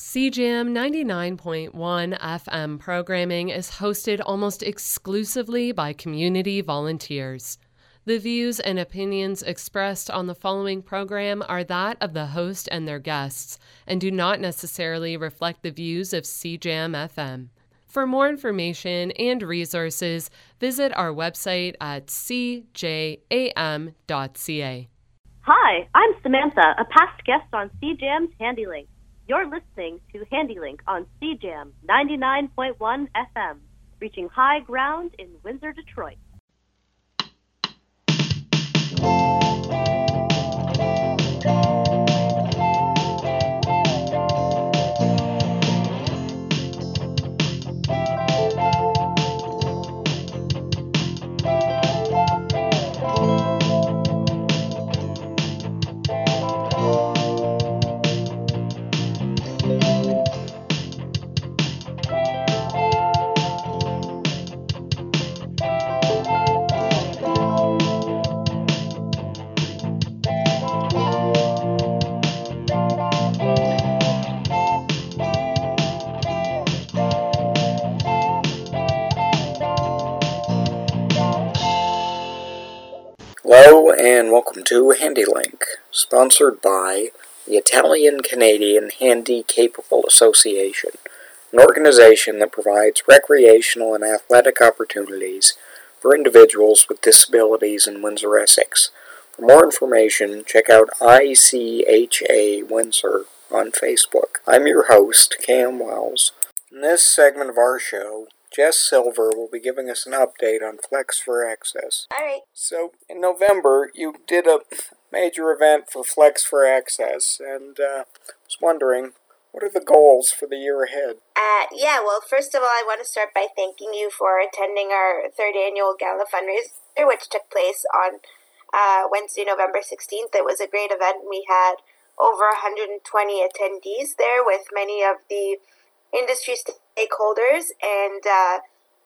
CJAM 99.1 FM programming is hosted almost exclusively by community volunteers. The views and opinions expressed on the following program are that of the host and their guests and do not necessarily reflect the views of CJAM FM. For more information and resources, visit our website at cjam.ca. Hi, I'm Samantha, a past guest on CJAM's Handi-Link. You're listening to Handi-Link on CJAM 99.1 FM, reaching high ground in Windsor, Detroit. To Handi-Link, sponsored by the Italian Canadian HandiCapable Association, an organization that provides recreational and athletic opportunities for individuals with disabilities in Windsor, Essex. For more information, check out ICHA Windsor on Facebook. I'm your host, Cam Wells. In this segment of our show, Jess Silver will be giving us an update on Flex for Access. All right. So, in November, you did a major event for Flex for Access, and uh, I was wondering, what are the goals for the year ahead? Uh, yeah, well, first of all, I want to start by thanking you for attending our third annual gala fundraiser, which took place on uh, Wednesday, November 16th. It was a great event. We had over 120 attendees there with many of the industry stakeholders and uh,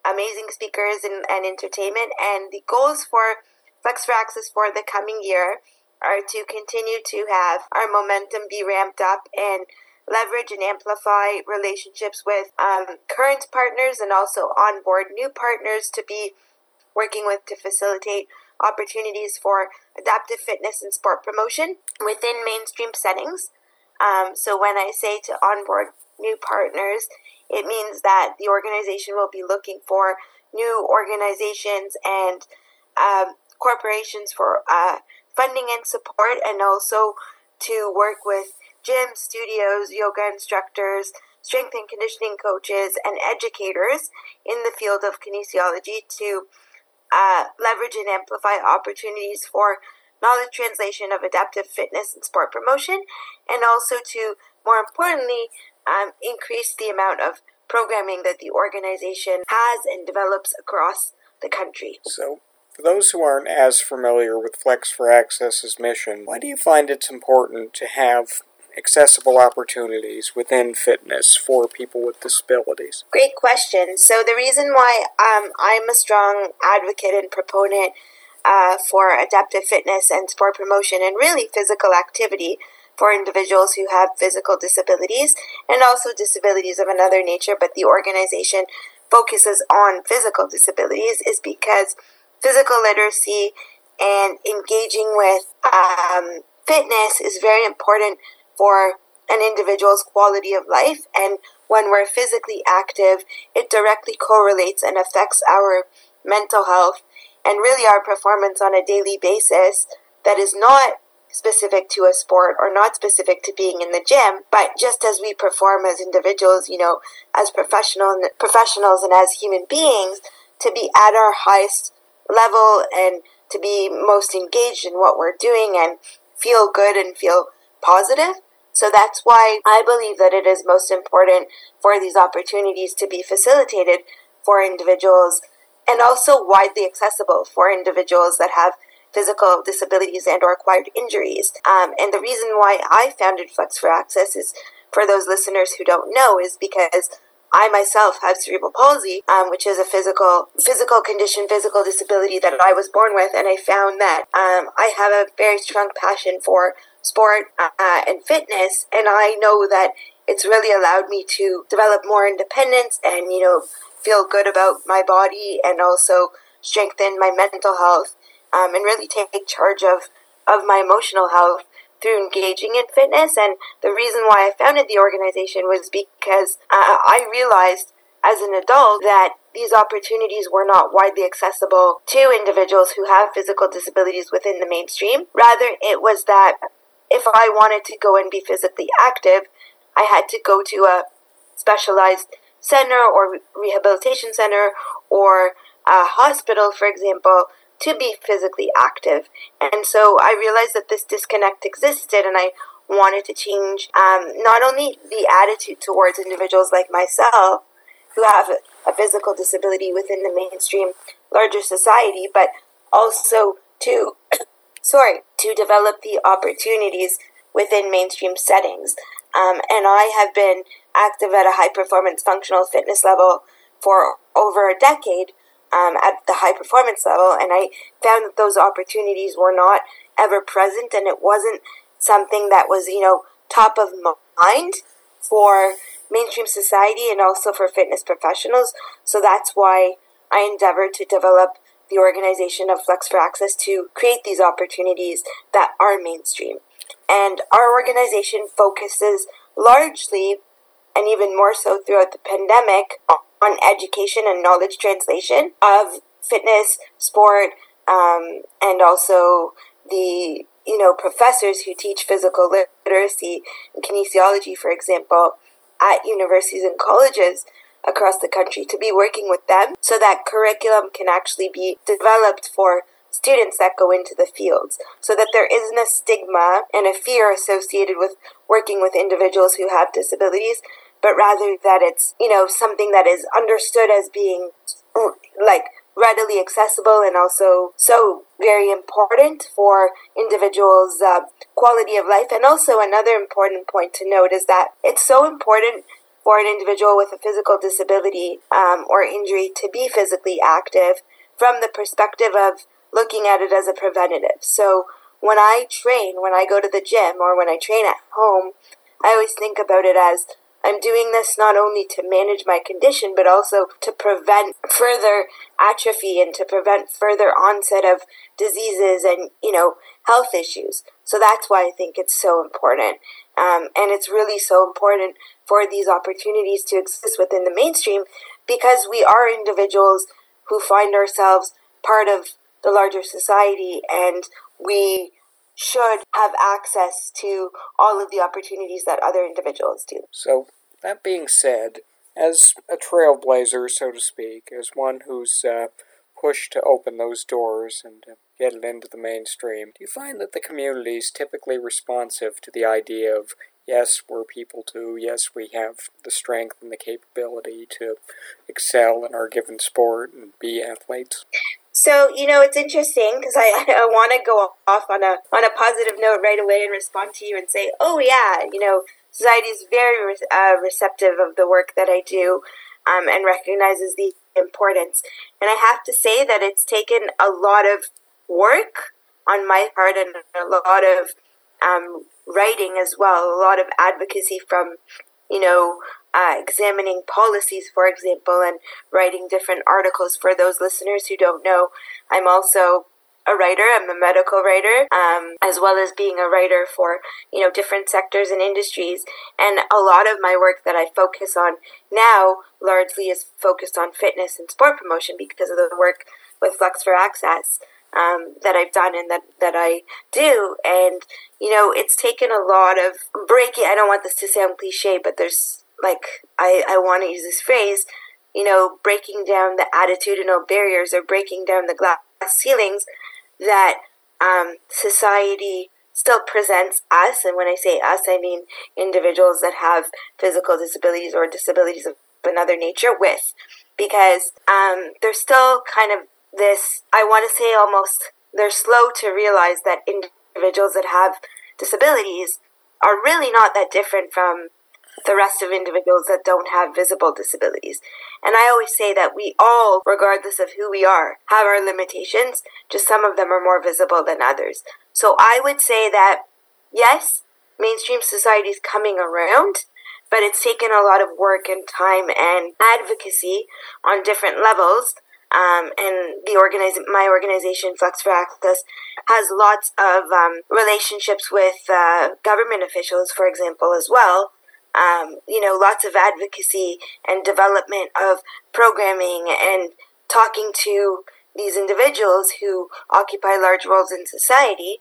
amazing speakers and, and entertainment. And the goals for Flex for Access for the coming year are to continue to have our momentum be ramped up and leverage and amplify relationships with um, current partners and also onboard new partners to be working with to facilitate opportunities for adaptive fitness and sport promotion within mainstream settings. Um, so when I say to onboard new partners, it means that the organization will be looking for new organizations and um, corporations for uh, funding and support, and also to work with gyms, studios, yoga instructors, strength and conditioning coaches, and educators in the field of kinesiology to uh, leverage and amplify opportunities for knowledge translation of adaptive fitness and sport promotion, and also to, more importantly, um, increase the amount of programming that the organization has and develops across the country. So, for those who aren't as familiar with Flex for Access's mission, why do you find it's important to have accessible opportunities within fitness for people with disabilities? Great question. So, the reason why um, I'm a strong advocate and proponent uh, for adaptive fitness and sport promotion and really physical activity for individuals who have physical disabilities and also disabilities of another nature, but the organization focuses on physical disabilities is because physical literacy and engaging with um, fitness is very important for an individual's quality of life. And when we're physically active, it directly correlates and affects our mental health and really our performance on a daily basis that is not specific to a sport or not specific to being in the gym, but just as we perform as individuals, you know, as professional professionals and as human beings, to be at our highest level and to be most engaged in what we're doing and feel good and feel positive. So that's why I believe that it is most important for these opportunities to be facilitated for individuals and also widely accessible for individuals that have physical disabilities and or acquired injuries. Um, and the reason why I founded Flex for Access is for those listeners who don't know is because I myself have cerebral palsy, um, which is a physical physical condition, physical disability that I was born with, and I found that um, I have a very strong passion for sport uh, and fitness, and I know that it's really allowed me to develop more independence and, you know, feel good about my body and also strengthen my mental health um, and really take charge of, of my emotional health through engaging in fitness. And the reason why I founded the organization was because uh, I realized as an adult that these opportunities were not widely accessible to individuals who have physical disabilities within the mainstream. Rather, it was that if I wanted to go and be physically active, I had to go to a specialized center or rehabilitation center or a hospital, for example, to be physically active. And so I realized that this disconnect existed and I wanted to change um, not only the attitude towards individuals like myself who have a physical disability within the mainstream larger society, but also to, sorry, to develop the opportunities within mainstream settings. Um, and I have been active at a high performance functional fitness level for over a decade um, at the high performance level, and I found that those opportunities were not ever present, and it wasn't something that was, you know, top of mind for mainstream society and also for fitness professionals. So that's why I endeavored to develop the organization of Flex for Access to create these opportunities that are mainstream. And our organization focuses largely, and even more so throughout the pandemic, on education and knowledge translation of fitness, sport, um, and also the you know professors who teach physical literacy and kinesiology, for example, at universities and colleges across the country to be working with them so that curriculum can actually be developed for students that go into the fields. So that there isn't a stigma and a fear associated with working with individuals who have disabilities but rather that it's you know something that is understood as being like readily accessible and also so very important for individuals' uh, quality of life. And also, another important point to note is that it's so important for an individual with a physical disability um, or injury to be physically active from the perspective of looking at it as a preventative. So, when I train, when I go to the gym, or when I train at home, I always think about it as I'm doing this not only to manage my condition, but also to prevent further atrophy and to prevent further onset of diseases and, you know, health issues. So that's why I think it's so important. Um, and it's really so important for these opportunities to exist within the mainstream because we are individuals who find ourselves part of the larger society and we should have access to all of the opportunities that other individuals do. So, that being said, as a trailblazer, so to speak, as one who's uh, pushed to open those doors and get it into the mainstream, do you find that the community is typically responsive to the idea of yes, we're people too, yes, we have the strength and the capability to excel in our given sport and be athletes? So you know it's interesting because I, I want to go off on a on a positive note right away and respond to you and say, oh yeah, you know society is very uh, receptive of the work that I do um, and recognizes the importance. And I have to say that it's taken a lot of work on my part and a lot of um, writing as well, a lot of advocacy from, you know, uh, examining policies, for example, and writing different articles. For those listeners who don't know, I'm also a writer. I'm a medical writer, um, as well as being a writer for you know different sectors and industries. And a lot of my work that I focus on now largely is focused on fitness and sport promotion because of the work with Flex for Access. Um, that I've done and that, that I do. And, you know, it's taken a lot of breaking. I don't want this to sound cliche, but there's like, I, I want to use this phrase, you know, breaking down the attitudinal barriers or breaking down the glass ceilings that um, society still presents us, and when I say us, I mean individuals that have physical disabilities or disabilities of another nature with, because um, there's still kind of this, I want to say almost, they're slow to realize that individuals that have disabilities are really not that different from the rest of individuals that don't have visible disabilities. And I always say that we all, regardless of who we are, have our limitations, just some of them are more visible than others. So I would say that, yes, mainstream society is coming around, but it's taken a lot of work and time and advocacy on different levels. Um, and the organize my organization Flex for Access has lots of um, relationships with uh, government officials, for example, as well. Um, you know, lots of advocacy and development of programming and talking to these individuals who occupy large roles in society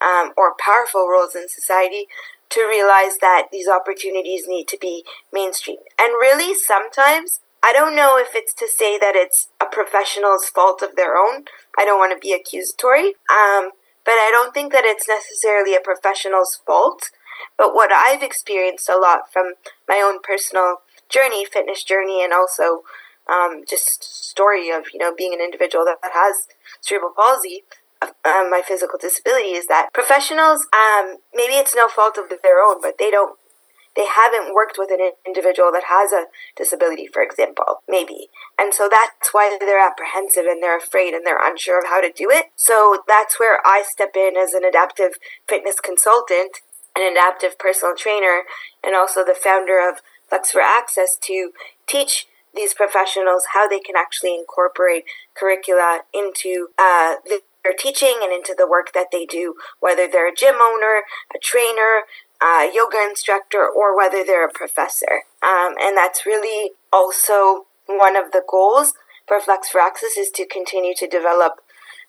um, or powerful roles in society to realize that these opportunities need to be mainstream. And really, sometimes I don't know if it's to say that it's a professional's fault of their own. I don't want to be accusatory. Um, but I don't think that it's necessarily a professional's fault. But what I've experienced a lot from my own personal journey, fitness journey, and also um, just story of you know being an individual that has cerebral palsy, um, my physical disability is that professionals, um, maybe it's no fault of their own, but they don't, they haven't worked with an individual that has a disability, for example, maybe. And so that's why they're apprehensive and they're afraid and they're unsure of how to do it. So that's where I step in as an adaptive fitness consultant, an adaptive personal trainer, and also the founder of Flex for Access to teach these professionals how they can actually incorporate curricula into uh, their teaching and into the work that they do, whether they're a gym owner, a trainer, a yoga instructor, or whether they're a professor. Um, and that's really also one of the goals for Flex for Access is to continue to develop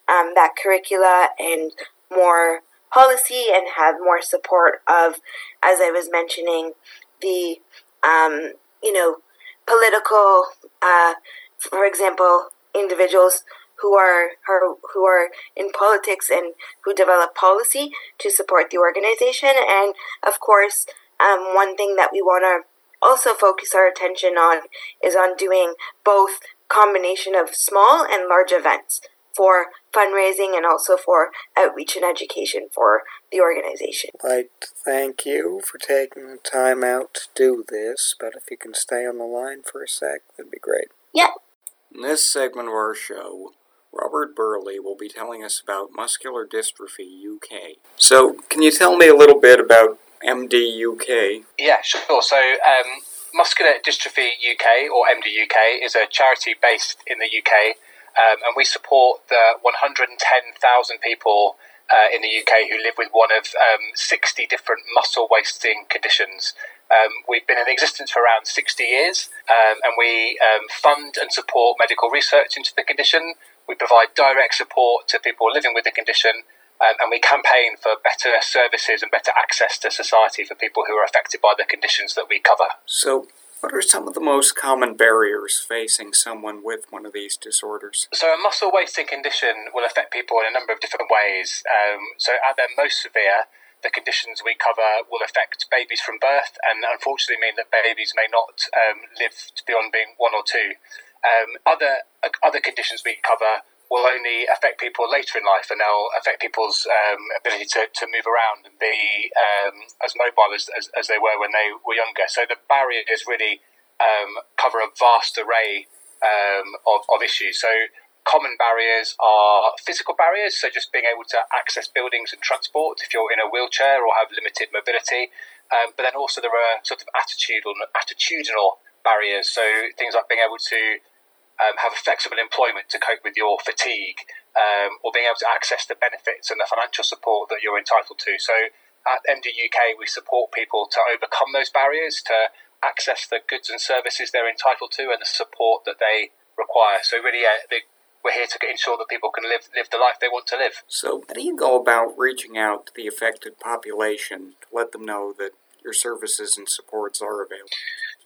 um, that curricula and more policy and have more support of, as I was mentioning, the um, you know political, uh, for example, individuals who are who are in politics and who develop policy to support the organization. And of course, um, one thing that we want to also focus our attention on is on doing both combination of small and large events for fundraising and also for outreach and education for the organization. I'd thank you for taking the time out to do this, but if you can stay on the line for a sec, that'd be great. Yep. In this segment of our show, Robert Burley will be telling us about Muscular Dystrophy UK. So, can you tell me a little bit about MDUK? Yeah, sure. So, um, Muscular Dystrophy UK, or MDUK, is a charity based in the UK um, and we support the 110,000 people uh, in the UK who live with one of um, 60 different muscle wasting conditions. Um, we've been in existence for around 60 years, um, and we um, fund and support medical research into the condition. We provide direct support to people living with the condition, um, and we campaign for better services and better access to society for people who are affected by the conditions that we cover. So, what are some of the most common barriers facing someone with one of these disorders? So, a muscle wasting condition will affect people in a number of different ways. Um, so, at their most severe, the conditions we cover will affect babies from birth and unfortunately mean that babies may not um, live beyond being one or two. Um, other, uh, other conditions we cover will only affect people later in life and they'll affect people's um, ability to, to move around and be um, as mobile as, as, as, they were when they were younger. So the barriers really um, cover a vast array um, of, of issues. So common barriers are physical barriers, so just being able to access buildings and transport if you're in a wheelchair or have limited mobility. Um, but then also there are sort of attitudinal, attitudinal barriers, so things like being able to um, have flexible employment to cope with your fatigue, um, or being able to access the benefits and the financial support that you're entitled to. So at MDUK, we support people to overcome those barriers, to access the goods and services they're entitled to, and the support that they require. So really, they, we're here to ensure that people can live live the life they want to live. So, how do you go about reaching out to the affected population to let them know that your services and supports are available?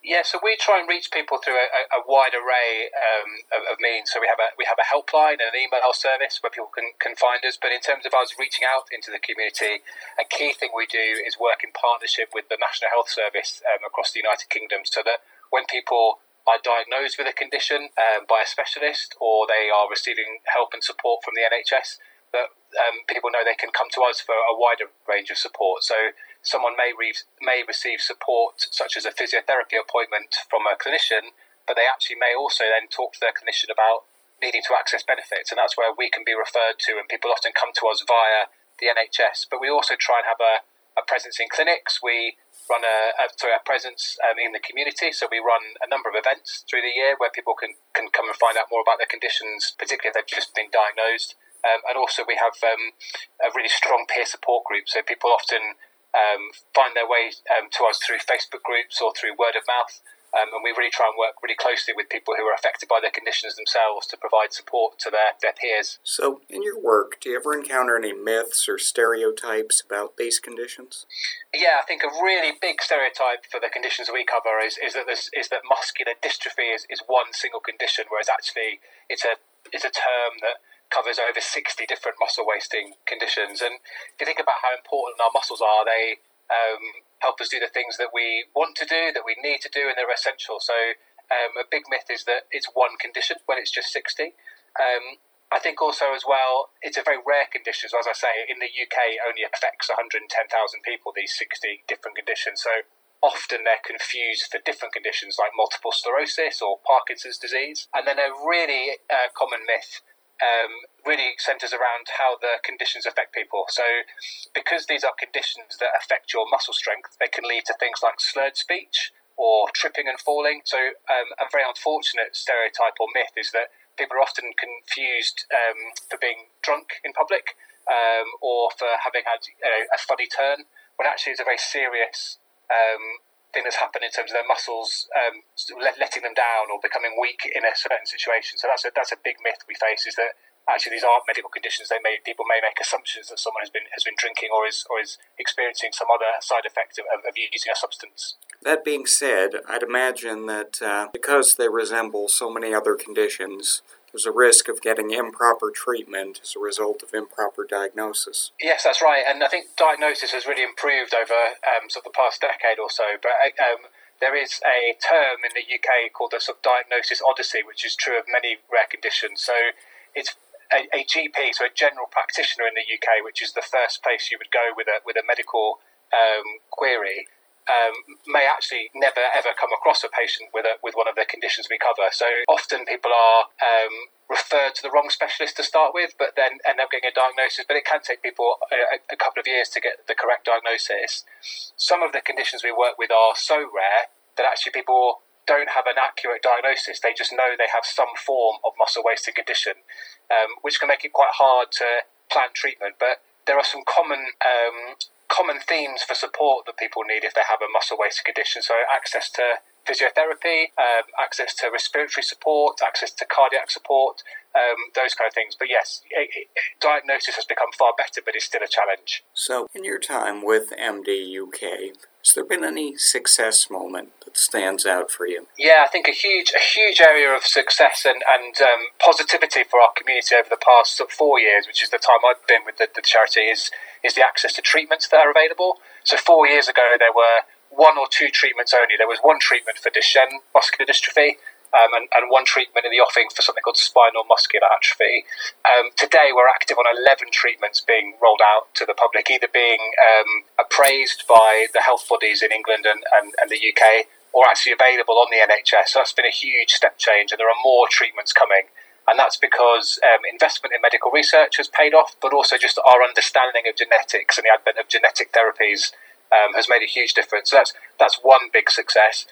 Yeah, so we try and reach people through a, a wide array um, of, of, means. So we have a we have a helpline and an email service where people can, can find us. But in terms of us reaching out into the community, a key thing we do is work in partnership with the National Health Service um, across the United Kingdom, so that when people are diagnosed with a condition um, by a specialist or they are receiving help and support from the NHS, that um, people know they can come to us for a wider range of support. So someone may, re- may receive support, such as a physiotherapy appointment from a clinician, but they actually may also then talk to their clinician about needing to access benefits, and that's where we can be referred to, and people often come to us via the NHS. But we also try and have a, a presence in clinics. We run a, a sorry a presence um, in the community. So we run a number of events through the year where people can can come and find out more about their conditions, particularly if they've just been diagnosed. Um, and also we have um, a really strong peer support group. So people often um, find their way um, to us through Facebook groups or through word of mouth. Um, and we really try and work really closely with people who are affected by their conditions themselves to provide support to their, their peers. So, in your work, do you ever encounter any myths or stereotypes about these conditions? Yeah, I think a really big stereotype for the conditions we cover is, is that this, is that muscular dystrophy is, is one single condition, whereas actually it's a it's a term that covers over 60 different muscle wasting conditions. And if you think about how important our muscles are, they um, help us do the things that we want to do, that we need to do, and they're essential. So um, a big myth is that it's one condition when it's just 60. Um, I think also as well, it's a very rare condition. So as I say, in the UK, only affects 110,000 people, these 60 different conditions. So often they're confused for different conditions like multiple sclerosis or Parkinson's disease. And then a really uh, common myth um, really centers around how the conditions affect people. So, because these are conditions that affect your muscle strength, they can lead to things like slurred speech or tripping and falling. So, um, a very unfortunate stereotype or myth is that people are often confused um, for being drunk in public um, or for having had you know, a funny turn, when actually it's a very serious um, thing that's happened in terms of their muscles um, letting them down or becoming weak in a certain situation. So that's a, that's a big myth we face is that actually these aren't medical conditions. They may people may make assumptions that someone has been has been drinking or is or is experiencing some other side effect of, of using a substance. That being said, I'd imagine that uh, because they resemble so many other conditions, there's a risk of getting improper treatment as a result of improper diagnosis. Yes, that's right. And I think diagnosis has really improved over um, sort of the past decade or so. But um, there is a term in the UK called the sort of diagnosis odyssey, which is true of many rare conditions. So it's a, a, GP, so a general practitioner in the UK, which is the first place you would go with a with a medical um, query um, may actually never ever come across a patient with a, with one of the conditions we cover. So often people are um, referred to the wrong specialist to start with, but then end up getting a diagnosis. But it can take people a, a couple of years to get the correct diagnosis. Some of the conditions we work with are so rare that actually people don't have an accurate diagnosis. They just know they have some form of muscle wasting condition, um, which can make it quite hard to plan treatment. But there are some common um, common themes for support that people need if they have a muscle wasting condition. So access to physiotherapy, um, access to respiratory support, access to cardiac support, um, those kind of things. But yes, it, it, diagnosis has become far better, but it's still a challenge. So, in your time with MD UK, has there been any success moment that stands out for you? Yeah, I think a huge, a huge area of success and, and um, positivity for our community over the past four years, which is the time I've been with the, the charity, is is the access to treatments that are available. So four years ago, there were one or two treatments only. There was one treatment for Duchenne muscular dystrophy, um, and, and, one treatment in the offing for something called spinal muscular atrophy. Um, today, we're active on 11 treatments being rolled out to the public, either being um, appraised by the health bodies in England and, and, and, the UK, or actually available on the NHS. So that's been a huge step change, and there are more treatments coming. And that's because um, investment in medical research has paid off, but also just our understanding of genetics and the advent of genetic therapies um, has made a huge difference. So that's that's one big success.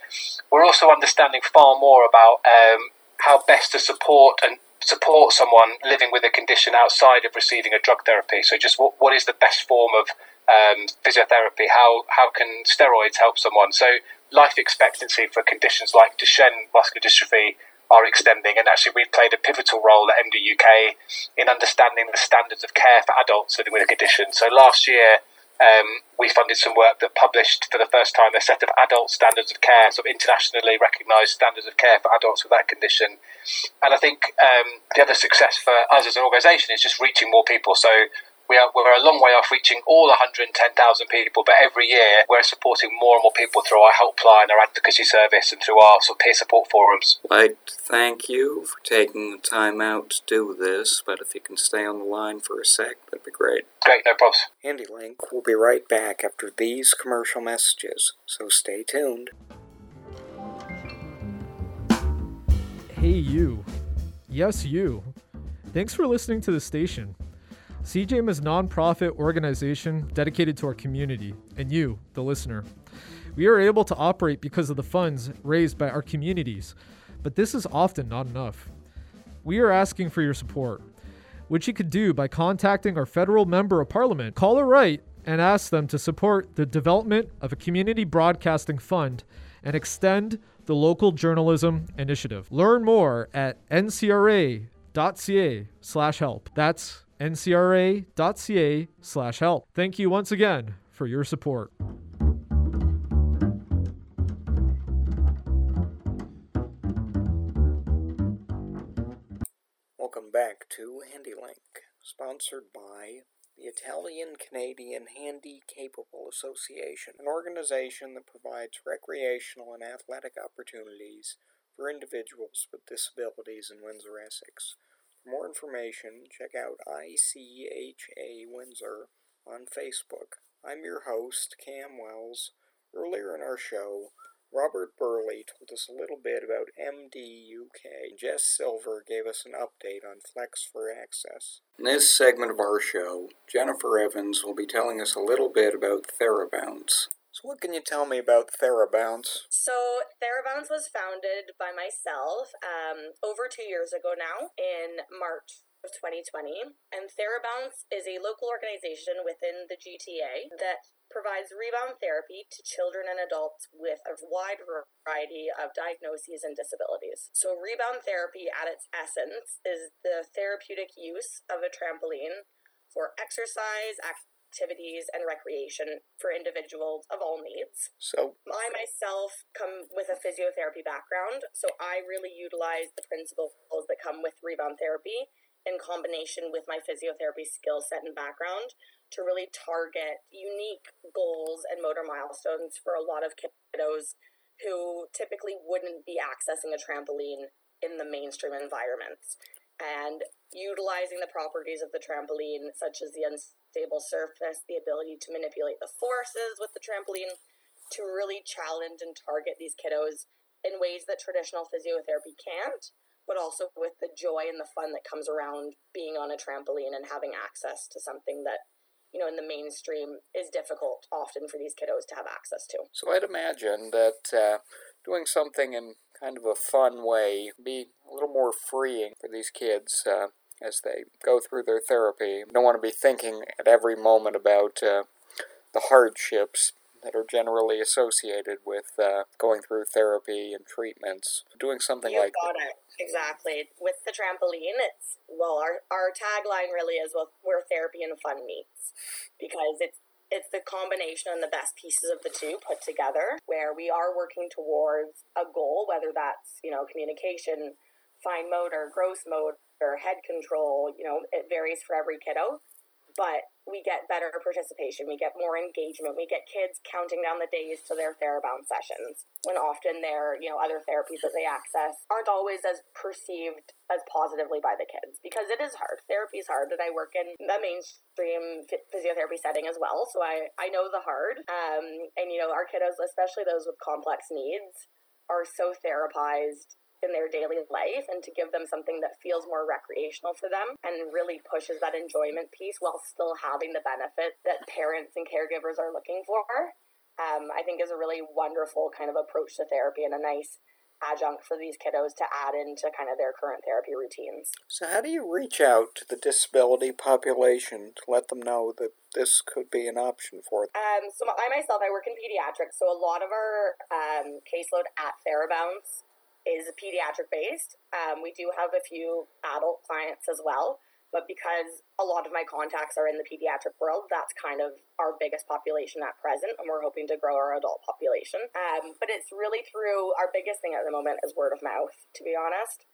We're also understanding far more about um, how best to support and support someone living with a condition outside of receiving a drug therapy. So just what, what is the best form of um, physiotherapy? How how can steroids help someone? So life expectancy for conditions like Duchenne muscular dystrophy are extending, and actually we've played a pivotal role at MD UK in understanding the standards of care for adults living with a condition. So last year um, we funded some work that published for the first time a set of adult standards of care, sort of internationally recognised standards of care for adults with that condition. And I think um, the other success for us as an organisation is just reaching more people. So we are, we're a long way off reaching all 110,000 people, but every year we're supporting more and more people through our helpline, our advocacy service, and through our sort of peer support forums. I'd like to thank you for taking the time out to do this, but if you can stay on the line for a sec, that'd be great. Great, no problems. Handi-Link will be right back after these commercial messages, so stay tuned. Hey, you. Yes, you. Thanks for listening to the station. CJAM is a nonprofit organization dedicated to our community and you, the listener. We are able to operate because of the funds raised by our communities, but this is often not enough. We are asking for your support, which you could do by contacting our federal member of parliament, Call a Wright, and ask them to support the development of a community broadcasting fund and extend the local journalism initiative. Learn more at ncra.ca slash help. That's ncra.ca slash help. Thank you once again for your support. Welcome back to Handi-Link, sponsored by the Italian Canadian HandiCapable Association, an organization that provides recreational and athletic opportunities for individuals with disabilities in Windsor, Essex. For more information, check out ICHA Windsor on Facebook. I'm your host, Cam Wells. Earlier in our show, Robert Burley told us a little bit about MDUK. Jess Silver gave us an update on Flex for Access. In this segment of our show, Jennifer Evans will be telling us a little bit about TheraBounce. So, what can you tell me about TheraBounce? So, TheraBounce was founded by myself um, over two years ago now in March of 2020. And TheraBounce is a local organization within the GTA that provides rebound therapy to children and adults with a wide variety of diagnoses and disabilities. So, rebound therapy at its essence is the therapeutic use of a trampoline for exercise, activities, and recreation for individuals of all needs. So, I myself come with a physiotherapy background, so I really utilize the principles that come with rebound therapy in combination with my physiotherapy skill set and background to really target unique goals and motor milestones for a lot of kiddos who typically wouldn't be accessing a trampoline in the mainstream environments. And utilizing the properties of the trampoline, such as the unstable surface, the ability to manipulate the forces with the trampoline, to really challenge and target these kiddos in ways that traditional physiotherapy can't, but also with the joy and the fun that comes around being on a trampoline and having access to something that you know, in the mainstream is difficult often for these kiddos to have access to. So I'd imagine that uh, doing something in kind of a fun way be a little more freeing for these kids uh, as they go through their therapy. Don't want to be thinking at every moment about uh, the hardships that are generally associated with uh, going through therapy and treatments. Doing something you like got that. it exactly with the trampoline. It's well, our our tagline really is well, where therapy and fun meets, because it's it's the combination and the best pieces of the two put together where we are working towards a goal whether that's you know communication fine motor gross motor head control you know it varies for every kiddo but we get better participation, we get more engagement, we get kids counting down the days to their TheraBounce sessions when often their, you know, other therapies that they access aren't always as perceived as positively by the kids because it is hard. Therapy is hard and I work in the mainstream physiotherapy setting as well, so I, I know the hard. Um, and, you know, our kiddos, especially those with complex needs, are so therapized in their daily life and to give them something that feels more recreational for them and really pushes that enjoyment piece while still having the benefit that parents and caregivers are looking for, um, I think is a really wonderful kind of approach to therapy and a nice adjunct for these kiddos to add into kind of their current therapy routines. So, how do you reach out to the disability population to let them know that this could be an option for them? Um, so, I myself, I work in pediatrics, so a lot of our um, caseload at TheraBounce is pediatric based. Um, we do have a few adult clients as well, but because a lot of my contacts are in the pediatric world, that's kind of our biggest population at present, and we're hoping to grow our adult population. Um, but it's really through our biggest thing at the moment is word of mouth, to be honest.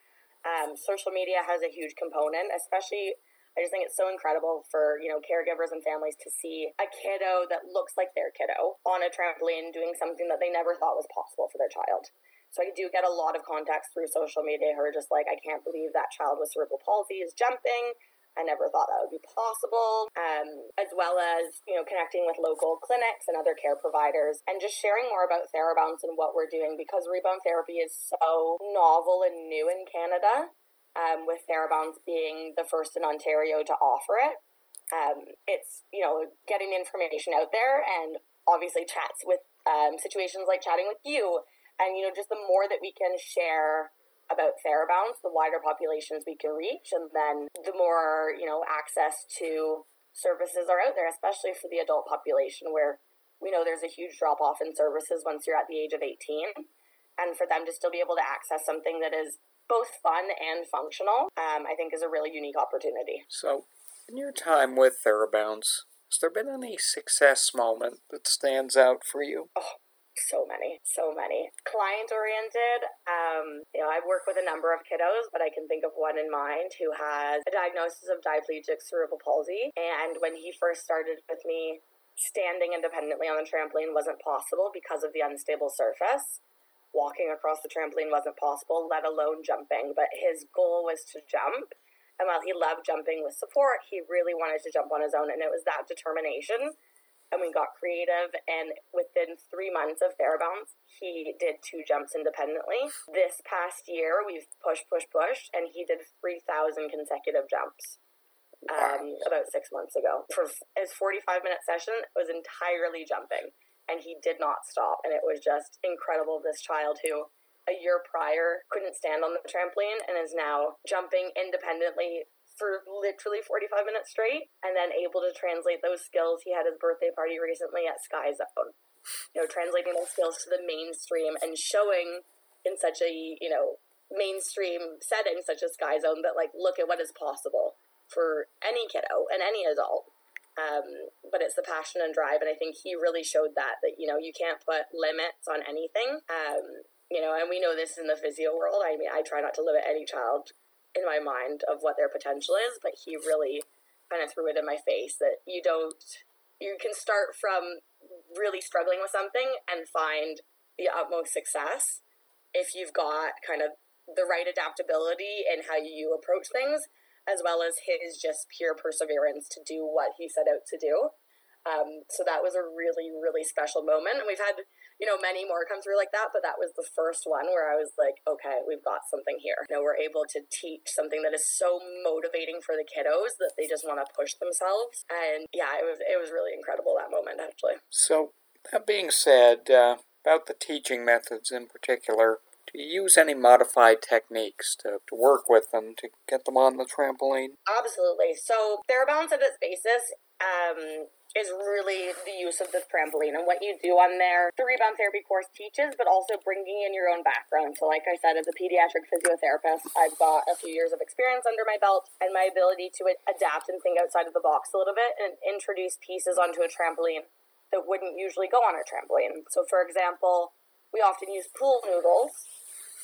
Um, social media has a huge component, especially. I just think it's so incredible for you know caregivers and families to see a kiddo that looks like their kiddo on a trampoline doing something that they never thought was possible for their child. So I do get a lot of contacts through social media who are just like, I can't believe that child with cerebral palsy is jumping. I never thought that would be possible. Um, as well as, you know, connecting with local clinics and other care providers and just sharing more about TheraBounce and what we're doing because rebound therapy is so novel and new in Canada, um, with TheraBounce being the first in Ontario to offer it. Um, it's, you know, getting information out there and obviously chats with um, situations like chatting with you. And, you know, just the more that we can share about Therabounce, the wider populations we can reach, and then the more, you know, access to services are out there, especially for the adult population where we know there's a huge drop off in services once you're at the age of 18. And for them to still be able to access something that is both fun and functional, um, I think is a really unique opportunity. So, in your time with Therabounce, has there been any success moment that stands out for you? Oh, so many, so many. Client oriented. Um, you know, I work with a number of kiddos, but I can think of one in mind who has a diagnosis of diplegic cerebral palsy. And when he first started with me, standing independently on the trampoline wasn't possible because of the unstable surface. Walking across the trampoline wasn't possible, let alone jumping. But his goal was to jump. And while he loved jumping with support, he really wanted to jump on his own. And it was that determination and we got creative. And within three months of Therabounce, he did two jumps independently. This past year, we've pushed, pushed, pushed, and he did 3,000 consecutive jumps. Um, about six months ago. For his 45 minute session, it was entirely jumping, and he did not stop. And it was just incredible. This child who a year prior couldn't stand on the trampoline and is now jumping independently for literally 45 minutes straight and then able to translate those skills. He had his birthday party recently at Sky Zone. You know, translating those skills to the mainstream and showing in such a, you know, mainstream setting such as Sky Zone that like look at what is possible for any kiddo and any adult. Um, but it's the passion and drive, and I think he really showed that that you know you can't put limits on anything. Um, you know, and we know this in the physio world. I mean, I try not to limit any child in my mind of what their potential is, but he really kind of threw it in my face that you don't, you can start from really struggling with something and find the utmost success if you've got kind of the right adaptability in how you approach things, as well as his just pure perseverance to do what he set out to do. Um, so that was a really, really special moment. And we've had you know, many more come through like that, but that was the first one where I was like, okay, we've got something here. You know, we're able to teach something that is so motivating for the kiddos that they just want to push themselves. And yeah, it was it was really incredible that moment actually. So that being said, uh, about the teaching methods in particular, do you use any modified techniques to, to work with them to get them on the trampoline? Absolutely. So Therabounce at its basis um, is really the use of the trampoline and what you do on there. The rebound therapy course teaches, but also bringing in your own background. So, like I said, as a pediatric physiotherapist, I've got a few years of experience under my belt and my ability to adapt and think outside of the box a little bit and introduce pieces onto a trampoline that wouldn't usually go on a trampoline. So, for example, we often use pool noodles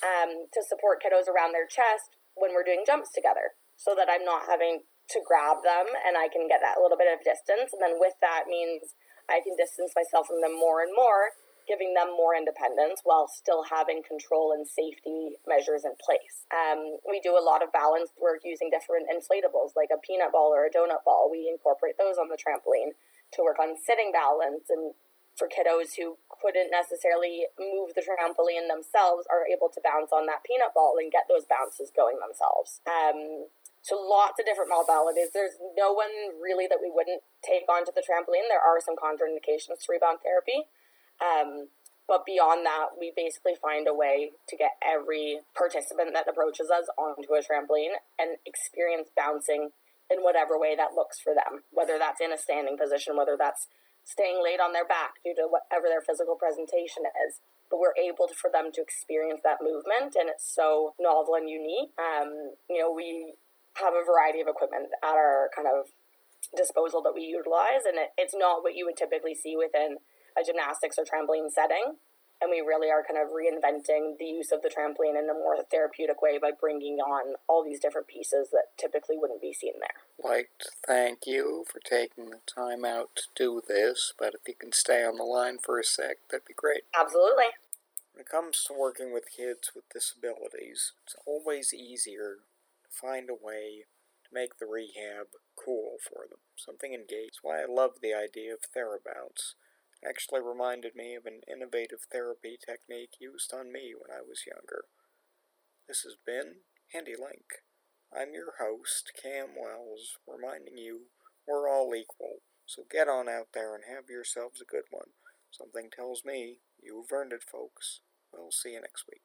um, to support kiddos around their chest when we're doing jumps together so that I'm not having to grab them and I can get that little bit of distance. And then with that means I can distance myself from them more and more, giving them more independence while still having control and safety measures in place. Um, we do a lot of balance work using different inflatables like a peanut ball or a donut ball. We incorporate those on the trampoline to work on sitting balance and for kiddos who couldn't necessarily move the trampoline themselves are able to bounce on that peanut ball and get those bounces going themselves. Um, so lots of different modalities. There's no one really that we wouldn't take onto the trampoline. There are some contraindications to rebound therapy. Um, but beyond that, we basically find a way to get every participant that approaches us onto a trampoline and experience bouncing in whatever way that looks for them, whether that's in a standing position, whether that's staying laid on their back due to whatever their physical presentation is. But we're able to, for them to experience that movement, and it's so novel and unique. Um, you know, we have a variety of equipment at our kind of disposal that we utilize, and it, it's not what you would typically see within a gymnastics or trampoline setting. And we really are kind of reinventing the use of the trampoline in a more therapeutic way by bringing on all these different pieces that typically wouldn't be seen there. Like to thank you for taking the time out to do this, but if you can stay on the line for a sec, that'd be great. Absolutely. When it comes to working with kids with disabilities, it's always easier find a way to make the rehab cool for them, something engaged. Why I love the idea of Therabounce. It actually reminded me of an innovative therapy technique used on me when I was younger. This has been Handi-Link. I'm your host, Cam Wells, reminding you we're all equal, so get on out there and have yourselves a good one. Something tells me you've earned it, folks. We'll see you next week.